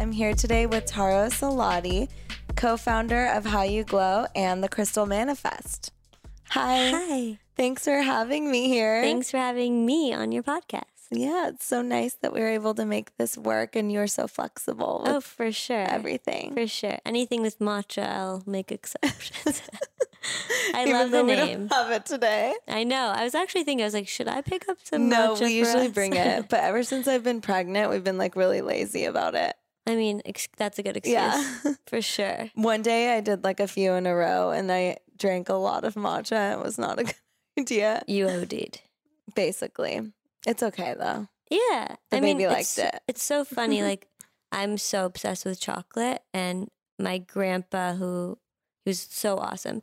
I'm here today with Tara Sowlaty, co founder of How You Glow and the Crystal Manifest. Hi. Hi. Thanks for having me here. Thanks for having me on your podcast. Yeah, it's so nice that we were able to make this work and you're so flexible oh, with Oh, for sure. everything. For sure. Anything with matcha, I'll make exceptions. I Even love the we name. don't have it today. I know. I was actually thinking, I was like, should I pick up some No, we usually us? bring it. But ever since I've been pregnant, we've been like really lazy about it. I mean, ex- that's a good excuse. Yeah. For sure. One day I did like a few in a row and I drank a lot of matcha. and It was not a good idea, You OD'd. basically. It's okay though. Yeah. The I mean, baby it's, liked it. It's so funny. like, I'm so obsessed with chocolate. And my grandpa, who he was so awesome,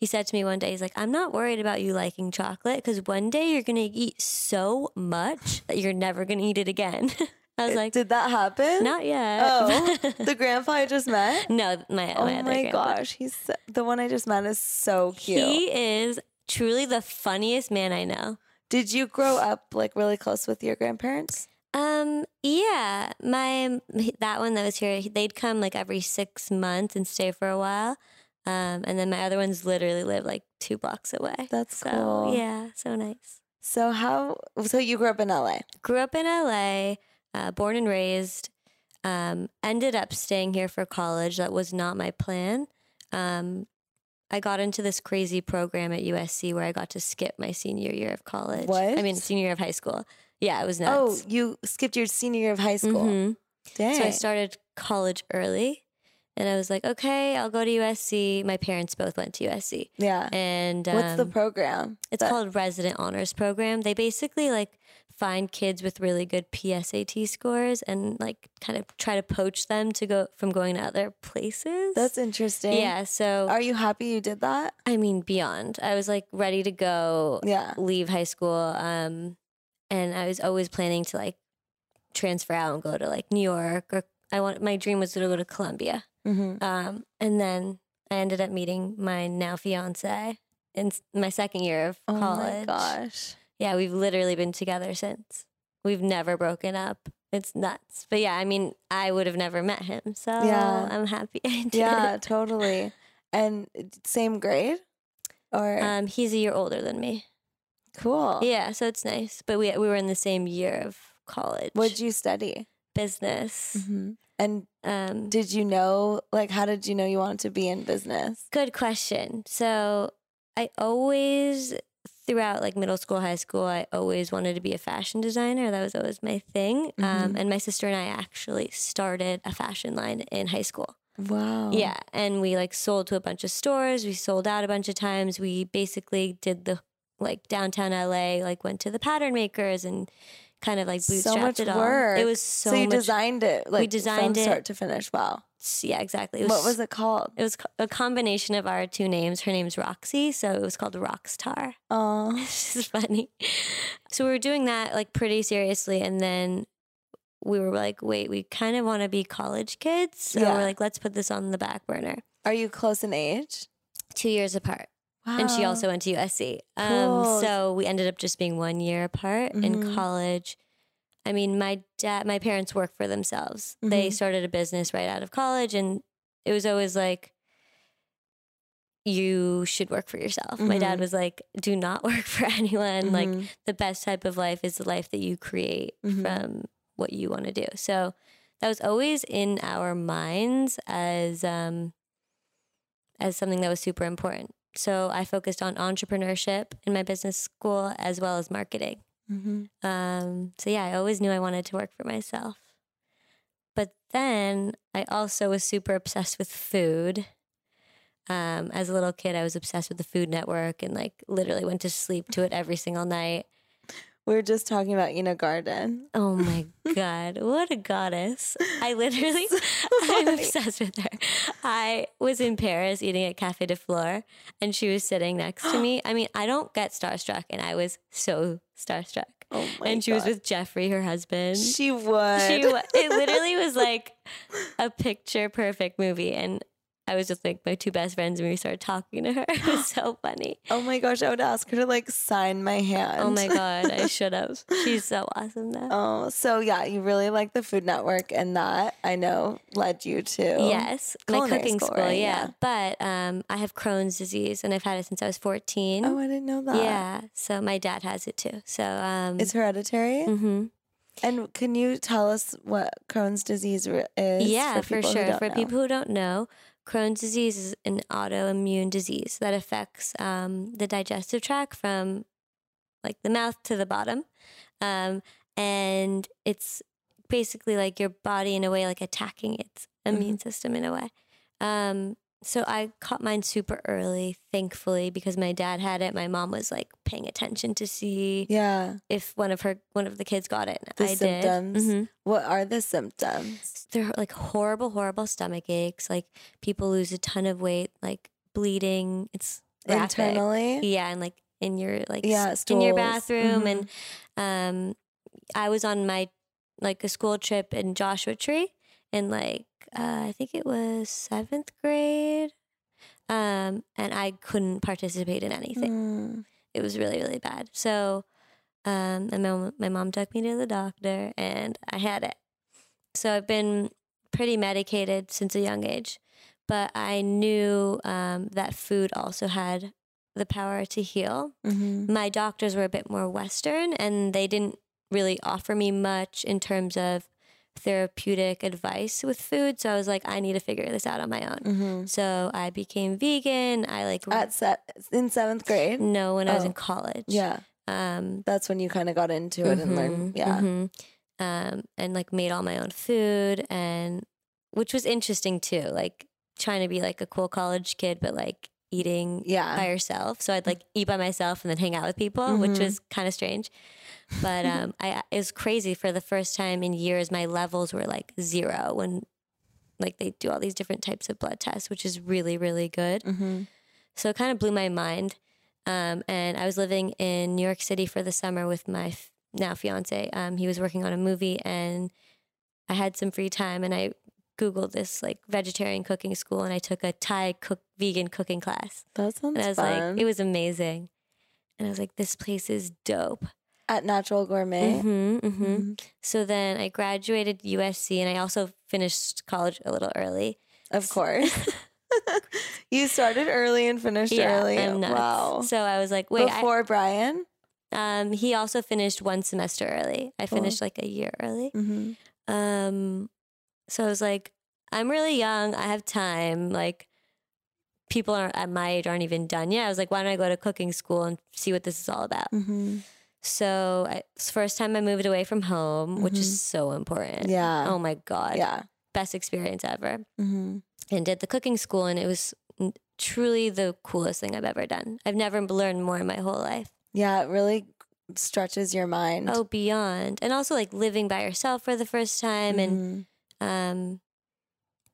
he said to me one day, he's like, I'm not worried about you liking chocolate because one day you're going to eat so much that you're never going to eat it again. I was like, Did that happen? not yet. Oh, the grandpa I just met? no, my, Oh my other my gosh. He's so- the one I just met is so cute. He is truly the funniest man I know. Did you grow up like really close with your grandparents? Um, yeah, my that one that was here, they'd come like every six months and stay for a while. Um, and then my other ones literally live like two blocks away. That's so cool. yeah, so nice. So how so you grew up in LA. Grew up in LA, uh, born and raised. Um, ended up staying here for college. That was not my plan. Um, I got into this crazy program at USC where I got to skip my senior year of college. What? I mean, senior year of high school. Yeah, it was Oh, you skipped your senior year of high school. Mhm. Dang. So I started college early and I was like, okay, I'll go to USC. My parents both went to USC. yeah. And What's the um, program? it's that- called Resident Honors Program. They basically like find kids with really good PSAT scores and like kind of try to poach them to go from going to other places. That's interesting. yeah. So Are you happy you did that? I mean, beyond. I was like ready to go Yeah. leave high school. Um, and I was always planning to like transfer out and go to like New York or I want my dream was to go to Columbia. hmm Um, and then I ended up meeting my now fiance in my second year of college. Oh my gosh. Yeah, we've literally been together since. We've never broken up. It's nuts. But yeah, I mean, I would have never met him. So Yeah. I'm happy I did. Yeah, totally. And same grade? Or Um, he's a year older than me. cool. Yeah, so it's nice. But we we were in the same year of college. What'd you study? business. hmm And Um, did you know, like, how did you know you wanted to be in business? good question. So I always, throughout like middle school, high school, I always wanted to be a fashion designer. That was always my thing. Um, Mhm. and my sister and I actually started a fashion line in high school. Wow. Yeah, and we like sold to a bunch of stores. We sold out a bunch of times. We basically did the like downtown LA, like went to the pattern makers and kind of like bootstrapped So much it all. work. It was so, So, you much. designed it, like, we designed from it. start to finish. Wow. Yeah, exactly. It what was it called? It was a combination of our two names. Her name's Roxy, so it was called Rockstar. Oh, It's just funny. So we were doing that like pretty seriously, and then we were like, "Wait, we kind of want to be college kids." So Yeah. we're like, "Let's put this on the back burner." are you close in age? Two years apart, Wow. and she also went to USC. Cool. Um, so we ended up just being one year apart Mhm. in college. I mean, my dad, my parents work for themselves. They Mhm. started a business right out of college, and it was always like, you should work for yourself. My dad Mhm. was like, do not work for anyone. Like, Mhm. the best type of life is the life that you create Mhm. from what you want to do. So that was always in our minds as um, as something that was super important. So I focused on entrepreneurship in my business school as well as marketing. Mhm. Um, so yeah, I always knew I wanted to work for myself. But then I also was super obsessed with food. Um, as a little kid, I was obsessed with the Food Network and like literally went to sleep to it every single night. We were just talking about Ina Garten. Oh my god, what a goddess! I literally, I'm obsessed with her. I was in Paris eating at Cafe de Flore, and she was sitting next to me. I mean, I don't get starstruck, and I was so starstruck. Oh my and she was with Jeffrey, her husband. She was. She wa- it literally was like a picture perfect movie, and I was with like my two best friends and we started talking to her. It was so funny. Oh my gosh, I would ask her to like sign my hand. Oh my god, I should have. She's so awesome though. Oh, so yeah, you really like the Food Network, and that I know led you to Yes, my cooking school, school, right? yeah. But um, I have Crohn's disease and I've had it since I was 14. Oh, I didn't know that. yeah, so my dad has it too. So um, it's hereditary. mhm. And can you tell us what Crohn's disease is? yeah, for, people who sure. don't For know? people who don't know, Crohn's disease is an autoimmune disease that affects um, the digestive tract from like the mouth to the bottom. Um, and it's basically like your body in a way like attacking its Mm-hmm. immune system in a way. Um, so I caught mine super early, thankfully, because my dad had it. My mom was like paying attention to see yeah, if one of her one of the kids got it. The I symptoms? did. Mhm what are the symptoms? they're like horrible, horrible stomach aches. Like people lose a ton of weight, like bleeding. It's graphic. Internally, Yeah, and like in your like Yeah, in your bathroom. Mhm. And um, I was on my like a school trip in Joshua Tree, and like uh, I think it was seventh grade. Um, and I couldn't participate in anything Mm. it was really really bad so um and my, my mom took me to the doctor and i had it so i've been pretty medicated since a young age but i knew um, that food also had the power to heal Mhm. my doctors were a bit more western and they didn't really offer me much in terms of therapeutic advice with food so i was like i need to figure this out on my own Mhm. so i became vegan i like At set in seventh grade. no when i was Oh. in college Yeah, um that's when you kind of got into it and learned. mhm, Yeah, mhm. Um, and like made all my own food and which was interesting too, like trying to be like a cool college kid, but like eating yeah. by yourself. So I'd like eat by myself and then hang out with people, which Mhm. was kind of strange. But um, I it was crazy for the first time in years. My levels were like zero when like they do all these different types of blood tests, which is really really good. hmm So it kind of blew my mind. Um, and I was living in New York City for the summer with my f- now fiance. Um, he was working on a movie, and I had some free time, and I googled this like vegetarian cooking school, and I took a Thai cook vegan cooking class. That sounds And I was fun. like, it was amazing, and I was like, this place is dope. At Natural Gourmet. hmm hmm Mhm. So then I graduated USC, and I also finished college a little early. Of course. you started early and finished early. I'm nuts. Wow. So I was like, wait, I, Before Brian. Um, he also finished one semester early. I Cool. finished like a year early. hmm Um, so I was like, I'm really young. I have time. Like, people aren't, at my age aren't even done yet. I was like, why don't I go to cooking school and see what this is all about? hmm So I, first time I moved away from home, which is so important. Yeah. Oh my god. Yeah. Best experience ever. hmm And did the cooking school, and it was truly the coolest thing I've ever done. I've never learned more in my whole life. Yeah. It really stretches your mind. Oh, beyond. And also like living by yourself for the first time and Mhm. Um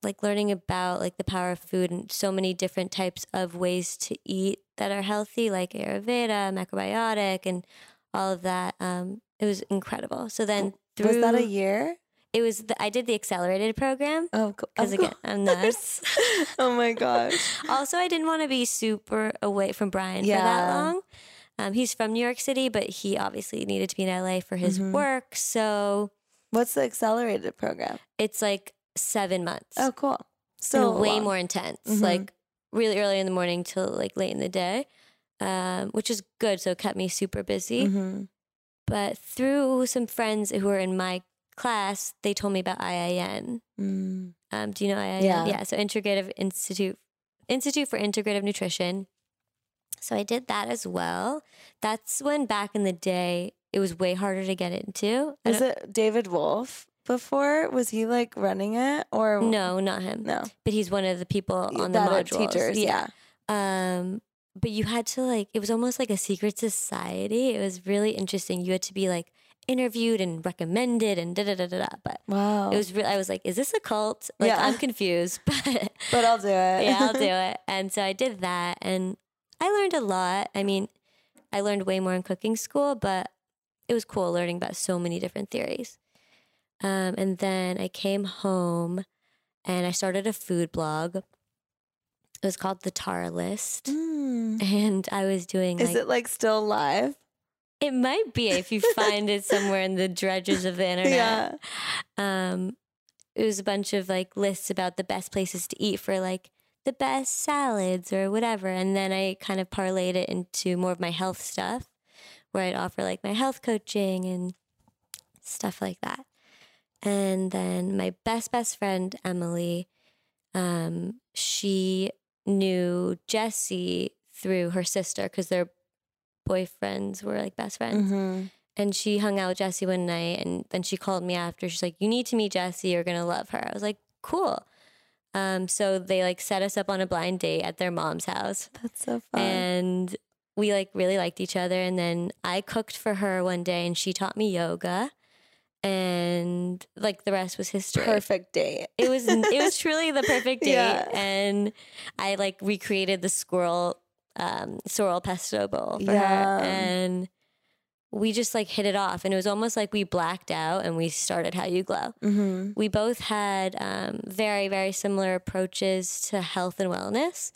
like learning about like the power of food and so many different types of ways to eat that are healthy, like Ayurveda, macrobiotic and all of that. Um it was incredible. So then through was that a year? it was the, I did the accelerated program Oh, because Of again, I'm nuts. oh my gosh. also, I didn't want to be super away from Brian for that long. Um, he's from New York City, but he obviously needed to be in LA for his Mhm. work. So What's the accelerated program? it's like seven months. Oh, cool. Still way long. more intense. Mhm. Like really early in the morning till like late in the day, um, which is good. So it kept me super busy. Mhm. But through some friends who were in my class, they told me about IIN. Mm. Um, do you know IIN? Yeah. Yeah. So Integrative Institute, Institute for Integrative Nutrition. So I did that as well. That's when back in the day it was way harder to get into. I Was it David Wolfe before? Was he like running it or no, not him. No. But he's one of the people on the that are modules. teachers. Yeah. Um, but you had to like it was almost like a secret society. It was really interesting. You had to be like interviewed and recommended and da da da da da. But Wow. it was real. I was like, is this a cult? Like Yeah. I'm confused, but but I'll do it. yeah, I'll do it. And so I did that, and I learned a lot. I mean, I learned way more in cooking school, but it was cool learning about so many different theories. Um, and then I came home and I started a food blog. it was called the Tar List, Mm. and I was doing Is like it like still live? it might be if you find it somewhere in the dredges of the internet. Yeah. Um, it was a bunch of like lists about the best places to eat for like the best salads or whatever, and then I kind of parlayed it into more of my health stuff, where I'd offer like my health coaching and stuff like that. And then my best best friend Emily, um, she knew Jesse through her sister because their boyfriends were like best friends. hmm And she hung out with Jesse one night and then she called me after. She's like, You need to meet Jesse. You're going to love her. I was like, Cool. Um, so they like set us up on a blind date at their mom's house. That's so fun. And we like really liked each other. And then I cooked for her one day and she taught me yoga. And like the rest was history. Perfect date. It was it was truly the perfect date, Yeah. and I like recreated the squirrel um, sorrel pesto bowl for Yum. her, and we just like hit it off, and it was almost like we blacked out and we started How You Glow. hmm We both had um, very very similar approaches to health and wellness.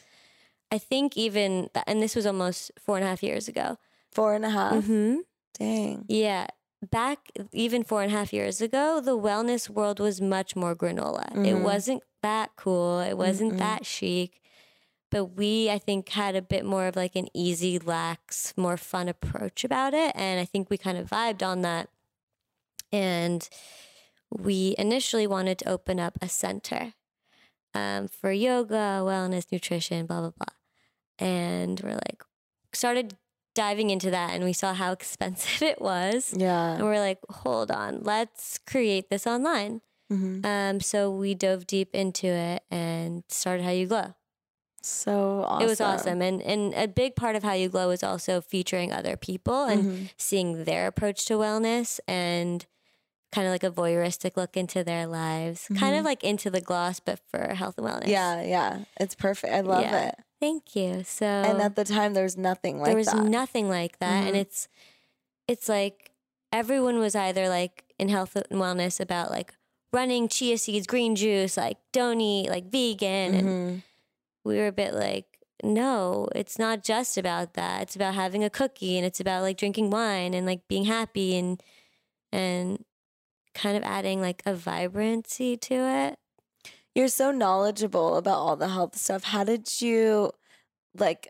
I think even and this was almost four and a half years ago. Four and a half. hmm Dang. Yeah. Back even four and a half years ago, the wellness world was much more granola. It Mhm. wasn't that cool. It wasn't Mm-mm. that chic. But we, I think, had a bit more of like an easy, lax, more fun approach about it. And I think we kind of vibed on that. And we initially wanted to open up a center um, for yoga, wellness, nutrition, blah, blah, blah. And we're like, started diving into that and we saw how expensive it was. Yeah. And we're like, hold on, let's create this online. hmm Um, so we dove deep into it and started How You Glow. So awesome. It was awesome. And and a big part of How You Glow is also featuring other people and Mhm. seeing their approach to wellness and kind of like a voyeuristic look into their lives. Kind of like into the gloss, but for health and wellness. Yeah, yeah. It's perfect. I love Yeah. it. Thank you. So And at the time, there was nothing like there was that. nothing like that and Mhm. it's it's like everyone was either like in health and wellness about like running chia seeds green juice like don't eat like vegan and Mhm. we were a bit like no it's not just about that it's about having a cookie and it's about like drinking wine and like being happy and and kind of adding like a vibrancy to it You're so knowledgeable about all the health stuff. How did you, like,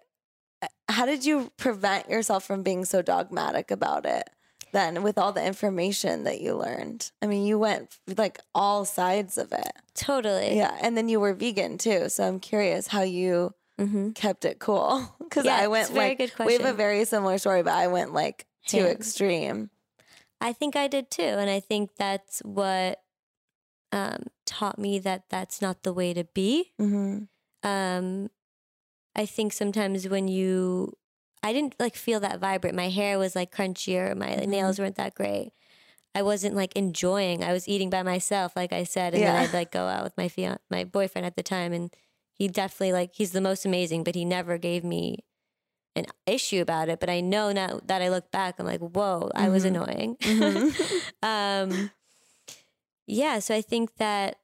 uh, how did you prevent yourself from being so dogmatic about it then with all the information that you learned? I mean, you went like all sides of it. totally Yeah. And then you were vegan too. So I'm curious how you mm-hmm. kept it cool. Because Yeah, I went very like, we have a very similar story, but I went like too extreme. I think I did too. And I think that's what um, taught me that that's not the way to be. hmm Um, I think sometimes when you, I didn't like feel that vibrant. My hair was like crunchier. My Mhm. nails weren't that great. I wasn't like enjoying. I was eating by myself, like I said, and Yeah. then I'd like go out with my fian- my boyfriend at the time, and he definitely like he's the most amazing, but he never gave me an issue about it. But I know now that I look back, I'm like, whoa, I was annoying. Mhm. um, yeah, so I think that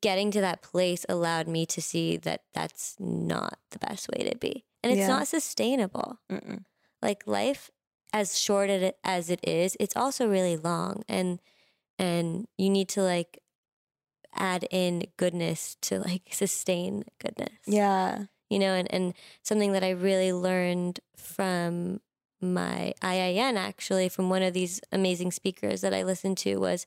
getting to that place allowed me to see that that's not the best way to be, and it's Yeah. not sustainable. Mm-mm. Like life, as short as it is, it's also really long, and and you need to like add in goodness to like sustain goodness Yeah. You know, and, and something that I really learned from my IIN actually from one of these amazing speakers that I listened to was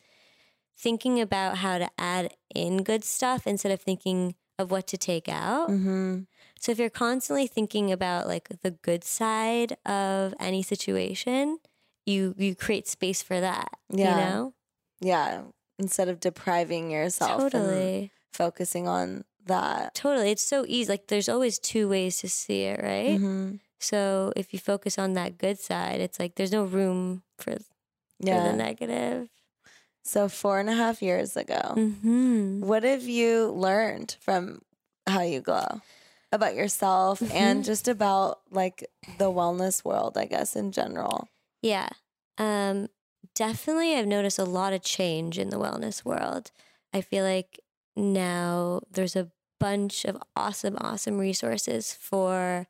thinking about how to add in good stuff instead of thinking of what to take out. hmm So if you're constantly thinking about like the good side of any situation, you you create space for that. Yeah. You know? Yeah. Instead of depriving yourself Totally. focusing on that. Totally. It's so easy. Like there's always two ways to see it, right? hmm So if you focus on that good side, it's like there's no room for, for the negative. So four and a half years ago, Mm-hmm. what have you learned from how you glow about yourself and Mhm. just about like the wellness world, I guess, in general? Yeah. Um, definitely, I've noticed a lot of change in the wellness world. I feel like now there's a bunch of awesome, awesome resources for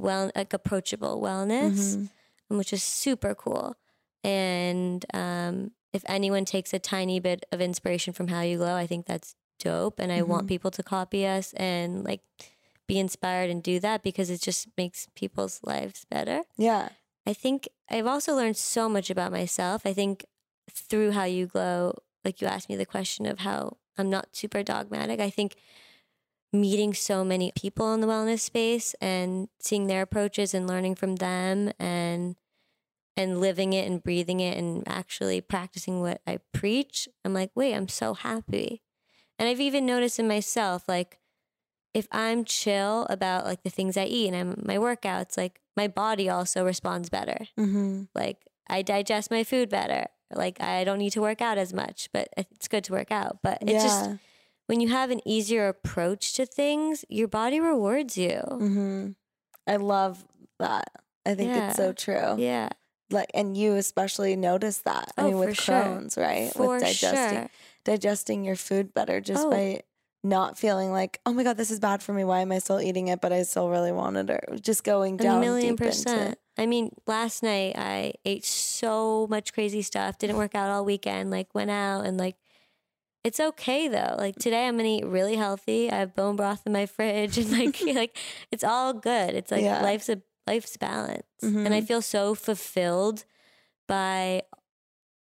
well, like approachable wellness, Mhm. which is super cool. And um, if anyone takes a tiny bit of inspiration from How You Glow, I think that's dope. And I want Mhm. people to copy us and like be inspired and do that because it just makes people's lives better. Yeah. I think I've also learned so much about myself. I think through How You Glow, like you asked me the question of how I'm not super dogmatic. I think meeting so many people in the wellness space and seeing their approaches and learning from them and and living it and breathing it and actually practicing what I preach, I'm like, wait, I'm so happy. And I've even noticed in myself, like, if I'm chill about like the things I eat and I'm, my workouts, like my body also responds better. Mm-hmm. Like I digest my food better. Like I don't need to work out as much, but it's good to work out. But it's yeah. just when you have an easier approach to things, your body rewards you. hmm I love that. I think it's so true. Yeah, Like, and you especially notice that. I Oh, mean, with for sure. Crohn's, right? for with digesting, sure. digesting your food better just Oh. by not feeling like, oh my god, this is bad for me. Why am I still eating it? But I still really wanted it, just going down a million percent. I mean, last night I ate so much crazy stuff. Didn't work out all weekend. Like went out and like. It's okay though. Like today, I'm gonna eat really healthy. I have bone broth in my fridge, and like like it's all good. It's like Yeah. life's a life's balance, and I Mhm. feel so fulfilled by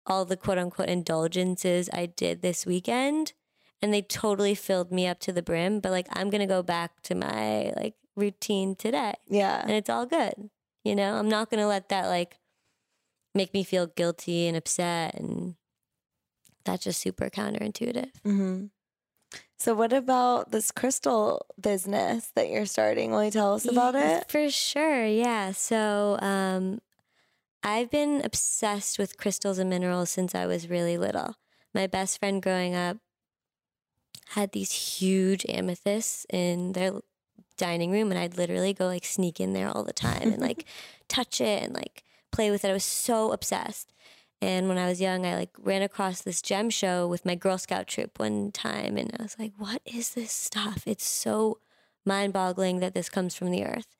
all the quote unquote indulgences I did this weekend, and they totally filled me up to the brim. But like I'm gonna go back to my like routine today Yeah. and it's all good. You know, I'm not gonna let that like make me feel guilty and upset, and that's just super counterintuitive. hmm So, what about this crystal business that you're starting? Will you tell us about Yeah, it? For sure, yeah. So, um, I've been obsessed with crystals and minerals since I was really little. My best friend growing up had these huge amethysts in their dining room, and I'd literally go like sneak in there all the time and like touch it and like play with it. I was so obsessed. And when I was young, I like ran across this gem show with my Girl Scout troop one time, and I was like, "What is this stuff? It's so mind-boggling that this comes from the earth."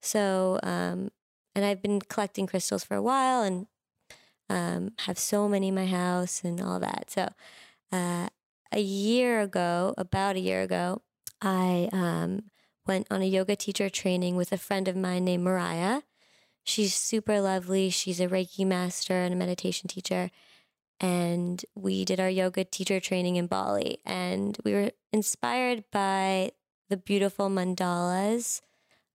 So, um, and I've been collecting crystals for a while, and um, have so many in my house and all that. So, uh, a year ago, about a year ago, I um, went on a yoga teacher training with a friend of mine named Mariah. She's super lovely. She's a Reiki master and a meditation teacher. And we did our yoga teacher training in Bali. And we were inspired by the beautiful mandalas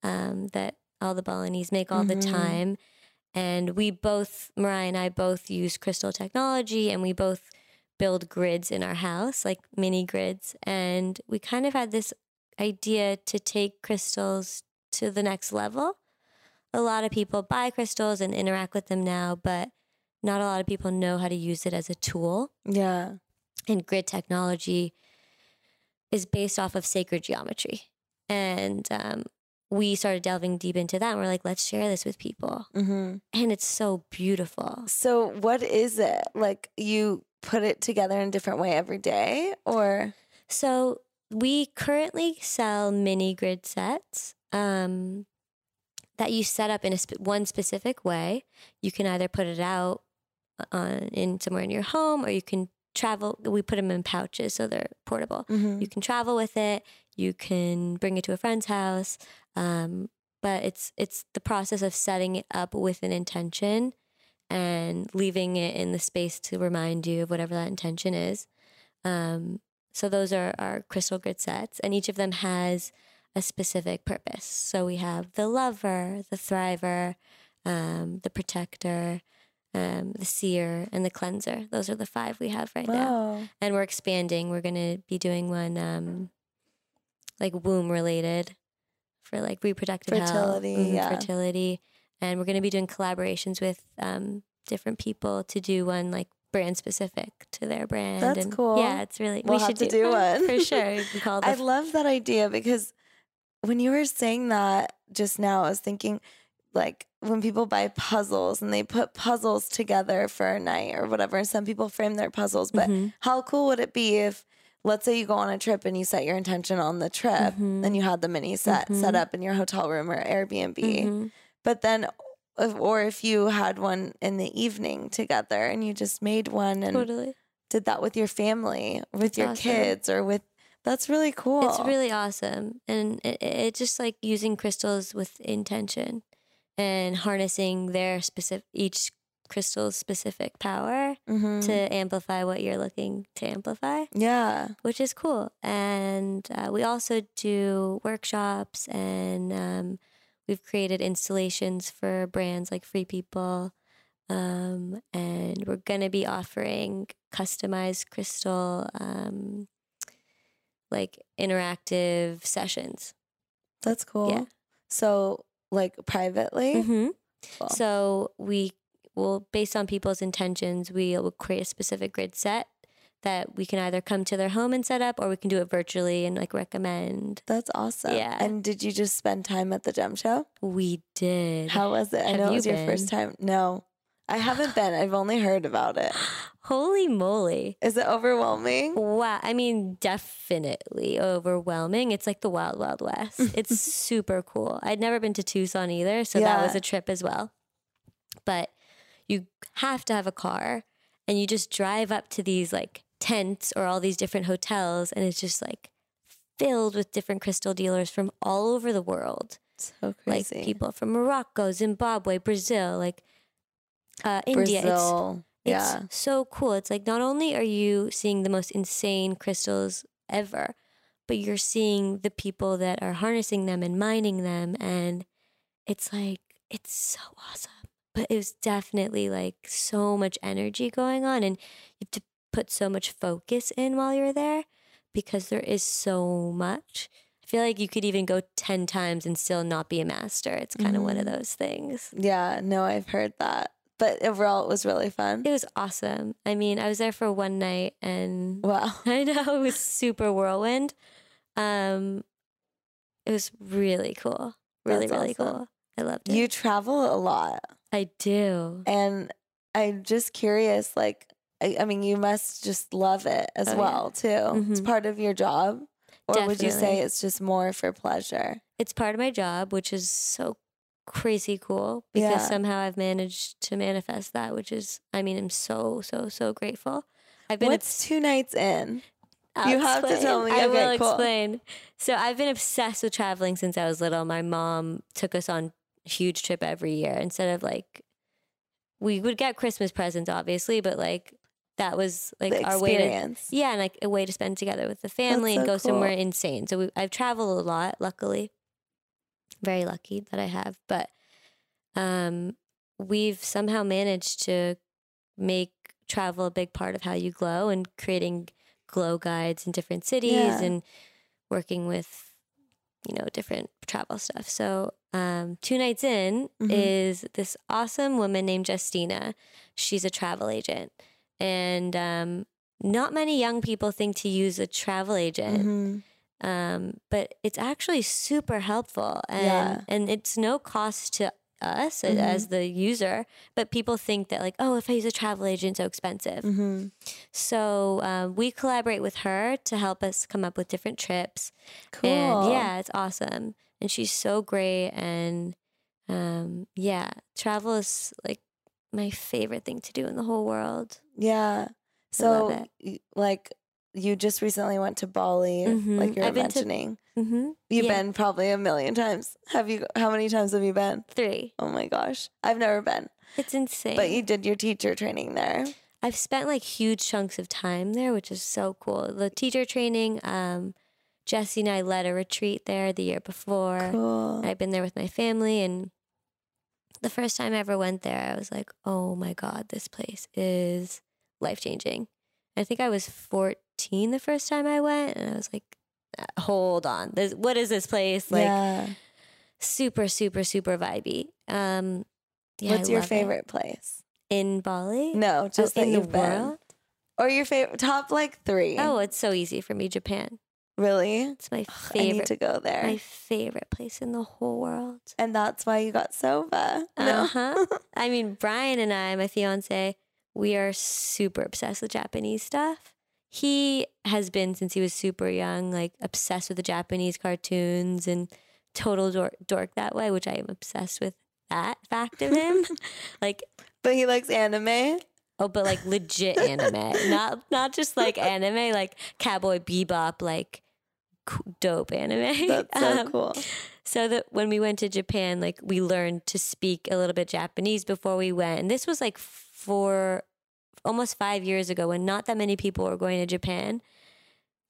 um, that all the Balinese make all Mhm. the time. And we both, Mariah and I both use crystal technology and we both build grids in our house, like mini grids. And we kind of had this idea to take crystals to the next level. A lot of people buy crystals and interact with them now, but not a lot of people know how to use it as a tool. Yeah. And grid technology is based off of sacred geometry. And um, we started delving deep into that. And we're like, let's share this with people. hmm And it's so beautiful. So, what is it? Like, you put it together in a different way every day, or? So we currently sell mini grid sets um, that you set up in a sp- one specific way. You can either put it out on in somewhere in your home, or you can travel. We put them in pouches so they're portable. Mhm. You can travel with it. You can bring it to a friend's house. Um, but it's it's the process of setting it up with an intention and leaving it in the space to remind you of whatever that intention is. Um, so those are our crystal grid sets, and each of them has a specific purpose. So we have the lover, the thriver, um, the protector, um, the seer, and the cleanser. Those are the five we have right now and we're expanding. We're gonna be doing one um, like womb related for like reproductive Fertility, mhm, yeah. fertility, and we're gonna be doing collaborations with um, different people to do one like brand specific to their brand. That's and cool. Yeah, it's really We'll we have should to do one. for sure. I love that idea because when you were saying that just now, I was thinking like when people buy puzzles and they put puzzles together for a night or whatever, and some people frame their puzzles, but Mhm. how cool would it be if let's say you go on a trip and you set your intention on the trip Mhm. and you had the mini set set Mhm. up in your hotel room or Airbnb. Mhm. But then, or if you had one in the evening together and you just made one and Totally. did that with your family, with That's your awesome. kids, or with that's really cool. It's really awesome. And it, it just like using crystals with intention and harnessing their specific, each crystal's specific power Mhm. to amplify what you're looking to amplify, yeah. which is cool. And uh, we also do workshops and um, we've created installations for brands like Free People. Um, and we're going to be offering customized crystal, um, like interactive sessions. That's cool. Yeah. So, like privately, hmm Cool. So we will, based on people's intentions, we will create a specific grid set that we can either come to their home and set up, or we can do it virtually and like recommend. that's awesome. Yeah. And did you just spend time at the gem show? We did. How was it? I Have know it was your first time. No, I haven't been. I've only heard about it. Holy moly! Is it overwhelming? Wow. I mean, definitely overwhelming. It's like the wild, wild west. It's super cool. I'd never been to Tucson either, so that was a trip as well. But you have to have a car and you just drive up to these like tents or all these different hotels, and it's just like filled with different crystal dealers from all over the world. So crazy. Like people from Morocco, Zimbabwe, Brazil, like uh, India. It's Brazil. it's yeah. so cool. It's like not only are you seeing the most insane crystals ever, but you're seeing the people that are harnessing them and mining them. And it's like, it's so awesome. But it was definitely like so much energy going on. And you have to put so much focus in while you're there because there is so much. I feel like you could even go 10 times and still not be a master. It's kind of one of Mhm. those things. Yeah. No, I've heard that. But overall, it was really fun. It was awesome. I mean, I was there for one night and Wow. I know it was super whirlwind. Um, it was really cool. Really, That's really awesome. cool. I loved it. You travel a lot. I do. And I'm just curious, like, I, I mean, you must just love it as Oh, yeah. well, too. It's Mhm. part of your job. Or would you say it's just more for pleasure? It's part of my job, which is so crazy cool because Yeah. somehow I've managed to manifest that, which is, I mean, I'm so, so, so grateful. I've been What's two nights in? I'll You have to tell me. I Okay, will cool. explain. So I've been obsessed with traveling since I was little. My mom took us on huge trip every year instead of like we would get Christmas presents, obviously, but like that was like The our way to yeah, and like a way to spend together with the family and so go somewhere insane. So we, I've traveled a lot, luckily. Very lucky that I have, but um, we've somehow managed to make travel a big part of how you glow and creating glow guides in different cities Yeah. and working with you know different travel stuff. So um, two nights in Mhm. is this awesome woman named Justina. She's a travel agent, and um, not many young people think to use a travel agent Mhm. Um, but it's actually super helpful and Yeah. and it's no cost to us Mhm. as the user but people think that like oh if i use a travel agent so expensive Mhm. so um, we collaborate with her to help us come up with different trips Cool. and yeah it's awesome and she's so great and um, yeah travel is like my favorite thing to do in the whole world Yeah. So, like, you just recently went to Bali, Mhm. like you were I've been to- mentioning. mm-hmm. You've yeah. been probably a million times. Have you? How many times have you been? three Oh my gosh, I've never been. it's insane But you did your teacher training there. I've spent like huge chunks of time there, which is so cool. The teacher training, um, Jesse and I led a retreat there the year before. Cool. I've been there with my family, and the first time I ever went there, I was like, "Oh my god, this place is life changing." I think I was 14 the first time I went, and I was like, "Uh, "Hold on, this, what is this place?" Like yeah. super, super, super vibey. Um, yeah, I What's your love it. favorite place? in Bali? No, just oh, that in you've the been. world. Or your favorite top like three. Oh, it's so easy for me. Japan. really? It's my I need favorite. to go there. My favorite place in the whole world. and that's why you got Sova. No. Uh huh. I mean, Brian and I, my fiance, we are super obsessed with Japanese stuff. he has been since he was super young, like obsessed with the Japanese cartoons and total dork, dork that way, which I am obsessed with that fact of him. like, But he likes anime. oh, but like legit anime, not not just like anime, like Cowboy Bebop, like dope anime. That's so Um, cool. so that when we went to Japan, like we learned to speak a little bit Japanese before we went. And this was like four, almost five years ago when not that many people were going to Japan.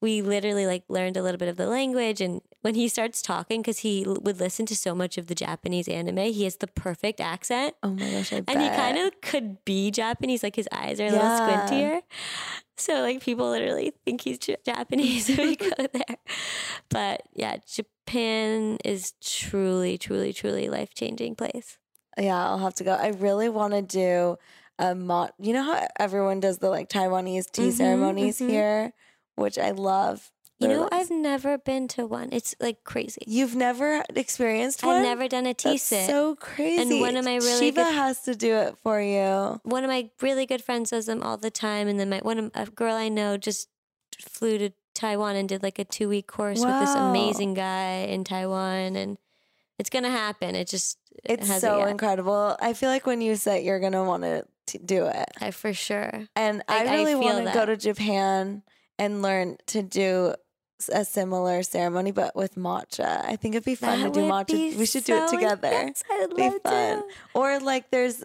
We literally like learned a little bit of the language. And when he starts talking, because he l- would listen to so much of the Japanese anime, he has the perfect accent. Oh my gosh, I bet. And he kind of could be Japanese, like his eyes are a little Yeah. squintier. So like people literally think he's J- Japanese when we go there. But yeah, Japan is truly, truly, truly life changing place. Yeah, I'll have to go. I really want to do a mo- You know how everyone does the like Taiwanese tea Mhm, ceremonies mhm. here, which I love. You know, I've never been to one. It's like crazy. You've never experienced one. I've never done a tea That's sit. so crazy. And one of my really Shiva good- has to do it for you. one of my really good friends does them all the time, and then my one of, a girl I know just flew to Taiwan and did like a two week course with this amazing guy in Taiwan, and it's gonna happen. It just it It's so yet. incredible. I feel like when you sit, you're gonna want to do it. I for sure. And I- I really want to go to Japan and learn to do a similar ceremony, but with matcha. I think it'd be fun That to do matcha. We should do it together. I'd Be love fun. to. Or like there's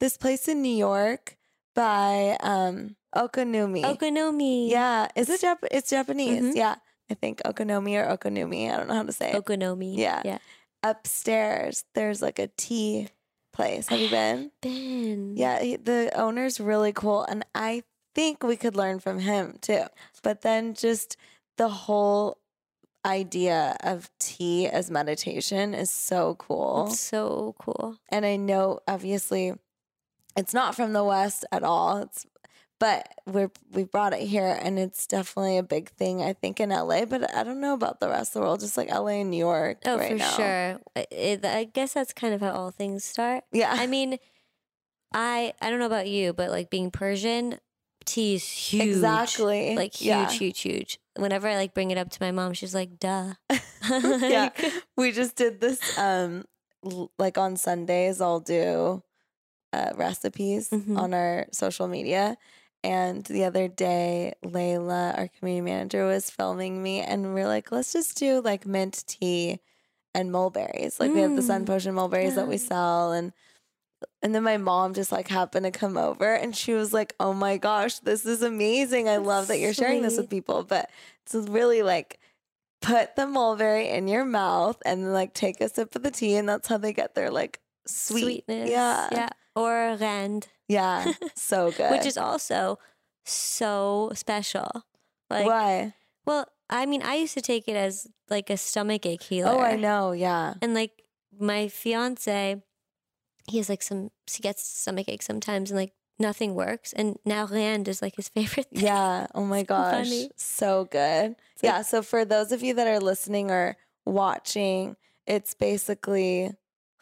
this place in New York by um Okonomi. Okonomi. yeah, is it Jap- it's Japanese. Mhm. Yeah. I think Okonomi or Okonomi. I don't know how to say it. Okonomi. Yeah. Yeah. Upstairs, there's like a tea place. Have you been? Ben. Yeah, he, the owner's really cool, and I think we could learn from him too. But then just the whole idea of tea as meditation is so cool. It's so cool. and I know obviously it's not from the West at all. It's but we're we brought it here and it's definitely a big thing I think in LA, but I don't know about the rest of the world, just like LA and New York. Oh, right for now. sure. I- I guess that's kind of how all things start. Yeah. I mean, I I don't know about you, but like being Persian, tea is huge. Exactly. Like huge, Yeah. huge, huge. Whenever I like bring it up to my mom, she's like, "Duh." yeah. We just did this um like on Sundays I'll do uh recipes Mhm. on our social media. And the other day, Layla, our community manager, was filming me, and we're like, let's just do like mint tea and mulberries. Like we have the sun Mm, potion mulberries that we sell, and and then my mom just like happened to come over, and she was like, "Oh my gosh, this is amazing! I love that you're sharing this with people." But it's really like put the mulberry in your mouth and then like take a sip of the tea, and that's how they get their like sweet. sweetness. Yeah, Yeah. Or rand, yeah, so good. which is also so special. Like, why? well, I mean, I used to take it as like a stomach ache healer. Oh, I know. Yeah. And like my fiance, he has like some, he gets stomach ache sometimes and like nothing works. And now rand is like his favorite thing. Yeah. Oh my So gosh. funny. So good. It's like- yeah. So for those of you that are listening or watching, it's basically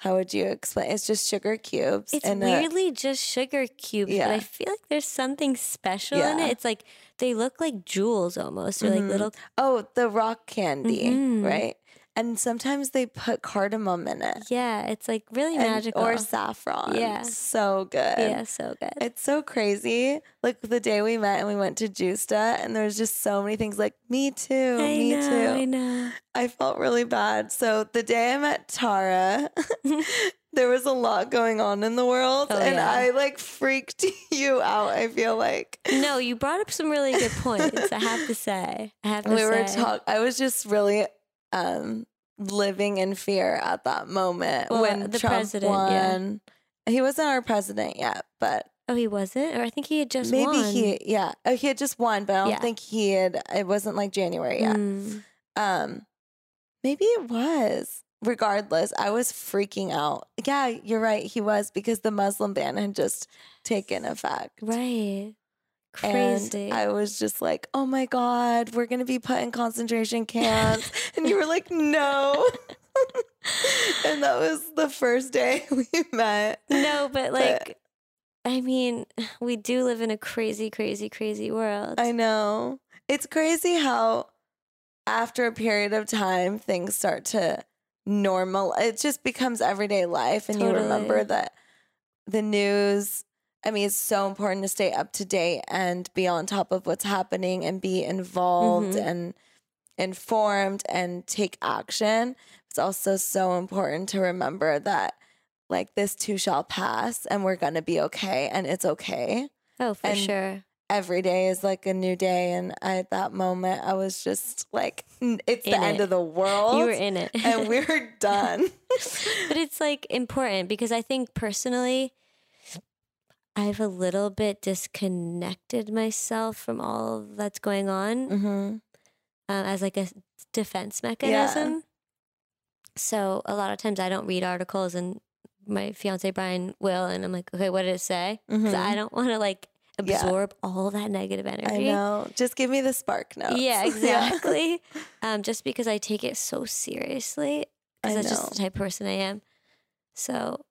how would you explain? It's just sugar cubes. It's and a- weirdly just sugar cubes, but I feel like there's something special in it. It's like they look like jewels almost, or Mhm. like little. oh, the rock candy, Mhm. right? And sometimes they put cardamom in it. Yeah, it's like really and- magical. Or saffron. Yeah. So good. yeah, so good. It's so crazy. Like the day we met and we went to Gjusta, and there was just so many things like, me too, I me know, too. I know. I felt really bad. So the day I met Tara, there was a lot going on in the world, Oh, and yeah. I like freaked you out. I feel like No, you brought up some really good points. I have to say. I have to we say. were talk. I was just really um living in fear at that moment Well, when the Trump president, won. yeah. He wasn't our president yet, but Oh, he wasn't, or I think he had just won. maybe won. he, yeah, oh, he had just won, but I don't Yeah. think he had. It wasn't like January yet. Mm. Um, maybe it was. Regardless, I was freaking out. Yeah, you're right. He was because the Muslim ban had just taken effect. Right. Crazy. And I was just like, oh my God, we're going to be put in concentration camps. and you were like, no. and that was the first day we met. no, but like I mean, we do live in a crazy, crazy, crazy world. I know. It's crazy how after a period of time things start to normal. It just becomes everyday life and you remember that the news I mean, it's so important to stay up to date and be on top of what's happening and be involved Mhm. and informed and take action. It's also so important to remember that like this too shall pass and we're going to be okay and it's okay oh, for and sure. every day is like a new day. And I, at that moment, I was just like, "N- it's the In end of the world. You were in it. and we're done. but it's like important because I think personally, I've a little bit disconnected myself from all that's going on hmm um, as like a defense mechanism. So a lot of times I don't read articles, and my fiance Brian will, and I'm like, okay, what did it say? 'Cause I don't want to like Yeah. absorb all that negative energy. I know. Just give me the spark notes. Yeah, exactly. um, just because I take it so seriously, because that's just the type of person I am. So,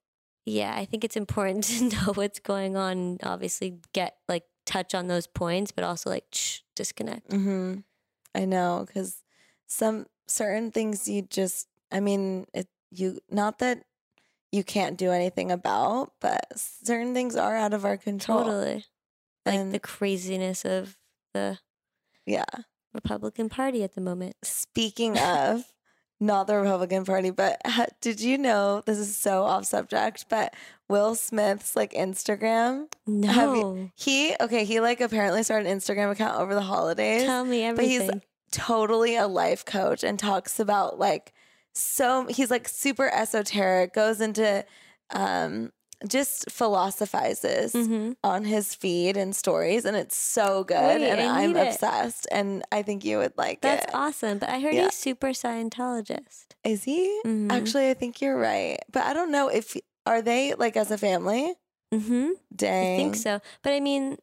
yeah, I think it's important to know what's going on. Obviously, get like touch on those points, but also like shh, disconnect. hmm I know because some certain things you just, I mean, it you not that you can't do anything about, but certain things are out of our control. Totally, like And- the craziness of the Yeah. Republican Party at the moment. Speaking of, not the Republican Party, but ha- did you know this is so off subject? But Will Smith's like Instagram, No, you- he okay, he like apparently started an Instagram account over the holidays. tell me but he's totally a life coach and talks about like so he's like super esoteric goes into um just philosophizes hmm on his feed and stories and it's so good Wait, and I it. obsessed and i think you would like That's it That's awesome. But I heard Yeah. he's super Scientologist. is he Mhm. actually i think you're right but i don't know if are they like as a family Mm-hmm. dang I think so. But I mean,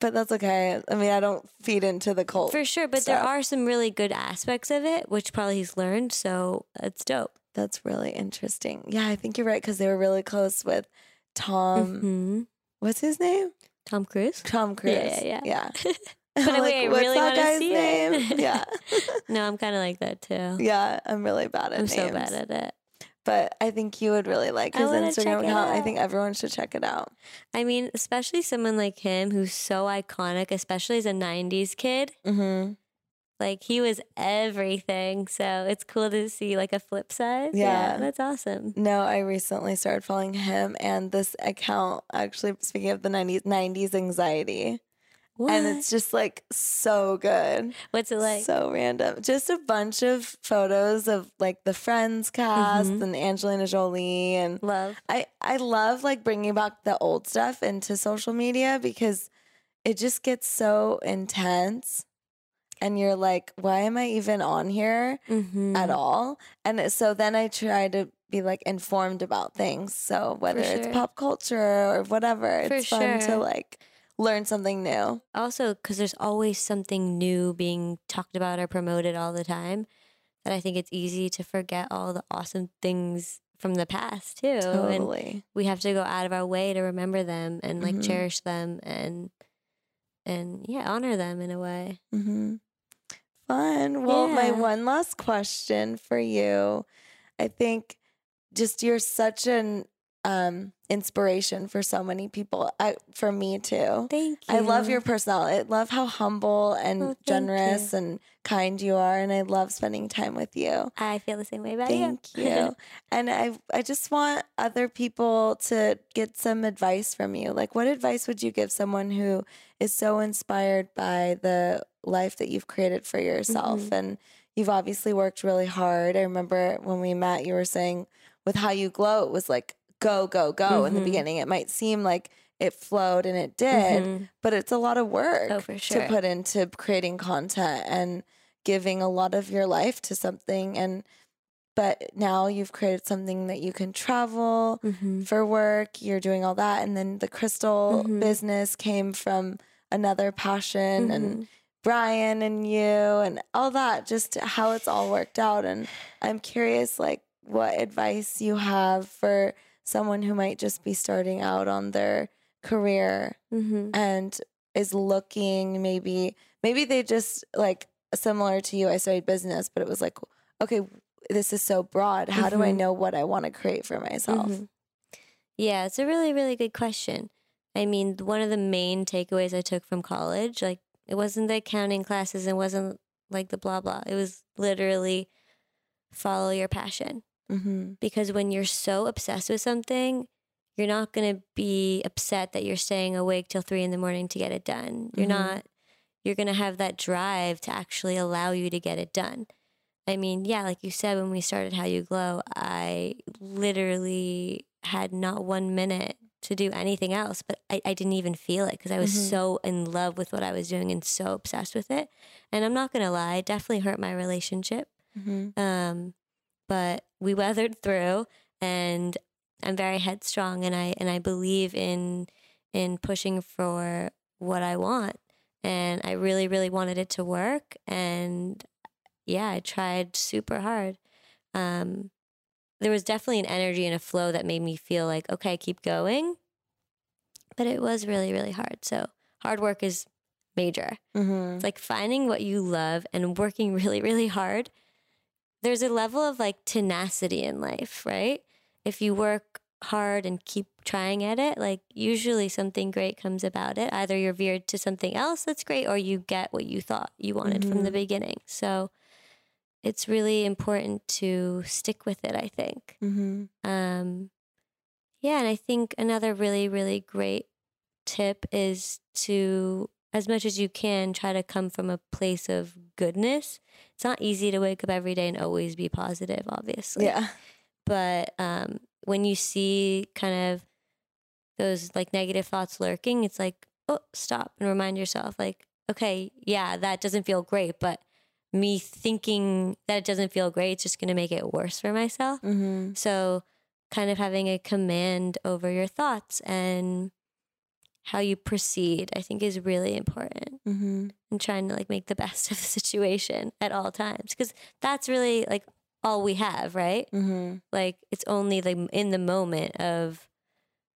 but that's okay i mean i don't feed into the cult For sure, but there are some really good aspects of it, which probably he's learned. So it's dope. That's really interesting. Yeah, I think you're right because they were really close with Tom. hmm What's his name? Tom Cruise. Tom Cruise. Yeah, yeah, yeah. But I'm wait, I what's really that guy's name? it. yeah, no, I'm kind of like that too. yeah. I'm really bad at I'm names. so bad at it. But I think you would really like his Instagram account. I think everyone should check it out. I mean, especially someone like him who's so iconic, especially as a '90s kid. Mm-hmm. Like he was everything. So it's cool to see like a flip side. Yeah. that's awesome. No, I recently started following him and this account. Actually, speaking of the '90s, '90s anxiety, What? and it's just like so good. What's it like? so random. Just a bunch of photos of like the Friends cast Mhm. and Angelina Jolie and Love. I I love like bringing back the old stuff into social media because it just gets so intense and you're like why am I even on here Mm-hmm. at all? And so then I try to be like informed about things. So whether it's pop culture or whatever, For it's fun to like learn something new. also because there's always something new being talked about or promoted all the time that I think it's easy to forget all the awesome things from the past too. And Totally. we have to go out of our way to remember them and like Mhm. cherish them and and yeah, honor them in a way. Mm-hmm. Fun. Well, my one last question for you. I think just you're such an um, inspiration for so many people. I, for me too. Thank you. I love your personality. I love how humble and Oh, generous and kind you are, and I love spending time with you. I feel the same way about Thank you. Thank you. and I I just want other people to get some advice from you. Like what advice would you give someone who is so inspired by the life that you've created for yourself Mhm. and you've obviously worked really hard. I remember when we met you were saying with how you glow it was like go go go in the Mhm. beginning. It might seem like it flowed and it did, Mhm. but it's a lot of work Oh, for to put into creating content and giving a lot of your life to something and but now you've created something that you can travel Mhm. for work you're doing all that and then the crystal Mhm. business came from another passion and Mhm. Brian and you and all that just how it's all worked out and I'm curious like what advice you have for someone who might just be starting out on their career Mm-hmm. and is looking maybe maybe they just like similar to you I studied business but it was like okay this is so broad how do I Mhm. know what I want to create for myself Mhm. Yeah, it's a really, really good question. I mean, one of the main takeaways I took from college, like, it wasn't the accounting classes, it wasn't like the blah blah. It was literally follow your passion. mm-hmm. Because when you're so obsessed with something, you're not going to be upset that you're staying awake till three in the morning to get it done. You're Mhm. not, you're going to have that drive to actually allow you to get it done. I mean, yeah, like you said, when we started How You Glow, I literally had not one minute to do anything else, but I, I didn't even feel it because I was Mhm. so in love with what I was doing and so obsessed with it. And I'm not going to lie, it definitely hurt my relationship. Mm-hmm. Um, but we weathered through and I'm very headstrong and I and I believe in in pushing for what I want. And I really, really wanted it to work. And yeah, I tried super hard. Um, there was definitely an energy and a flow that made me feel like, okay, keep going. But it was really, really hard. So hard work is major. Mm-hmm. It's like finding what you love and working really, really hard. There's a level of like tenacity in life, right? If you work hard and keep trying at it, like usually something great comes about it. Either you're veered to something else that's great or you get what you thought you wanted from the Mhm. beginning. So it's really important to stick with it, I think. Mm-hmm. Um, yeah, and I think another really, really great tip is to, as much as you can, try to come from a place of goodness. It's not easy to wake up every day and always be positive, obviously. yeah But um, when you see kind of those like negative thoughts lurking, it's like, oh, stop and remind yourself, like, okay, yeah, that doesn't feel great, but me thinking that it doesn't feel great, it's just going to make it worse for myself. mm-hmm. So, kind of having a command over your thoughts and how you proceed, I think is really important. Mm-hmm. And trying to like make the best of the situation at all times because that's really like all we have, right? Mm-hmm. Like it's only like in the moment of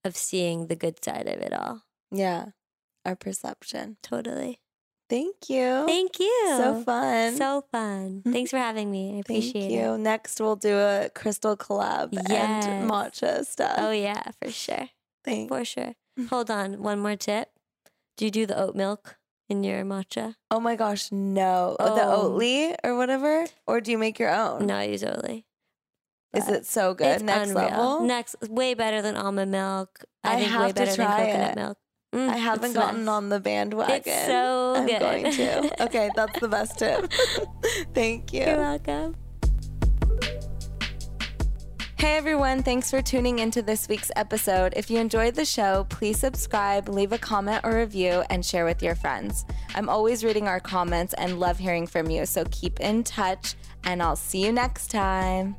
of seeing the good side of it all. yeah our perception Totally. Thank you Thank you. so fun So fun. Thanks for having me. I appreciate Thank you. it. Next, we'll do a crystal collab Yes. and matcha stuff. Oh yeah, for sure. Thanks. For sure. Hold on, one more tip. Do you do the oat milk in your matcha? Oh my gosh, no. Oh. The Oh. Oatly or whatever? Or do you make your own? No, I use Oatly. Is it so good? Next unreal. level? Next, way better than almond milk. I, I think have way to better than try coconut it. milk. Mm, I haven't gotten best. on the bandwagon. It's so I'm good. going to. Okay, that's the best tip. Thank you. You're welcome. Hey everyone, thanks for tuning into this week's episode. If you enjoyed the show, please subscribe, leave a comment or review, and share with your friends. I'm always reading our comments and love hearing from you, so keep in touch, and I'll see you next time.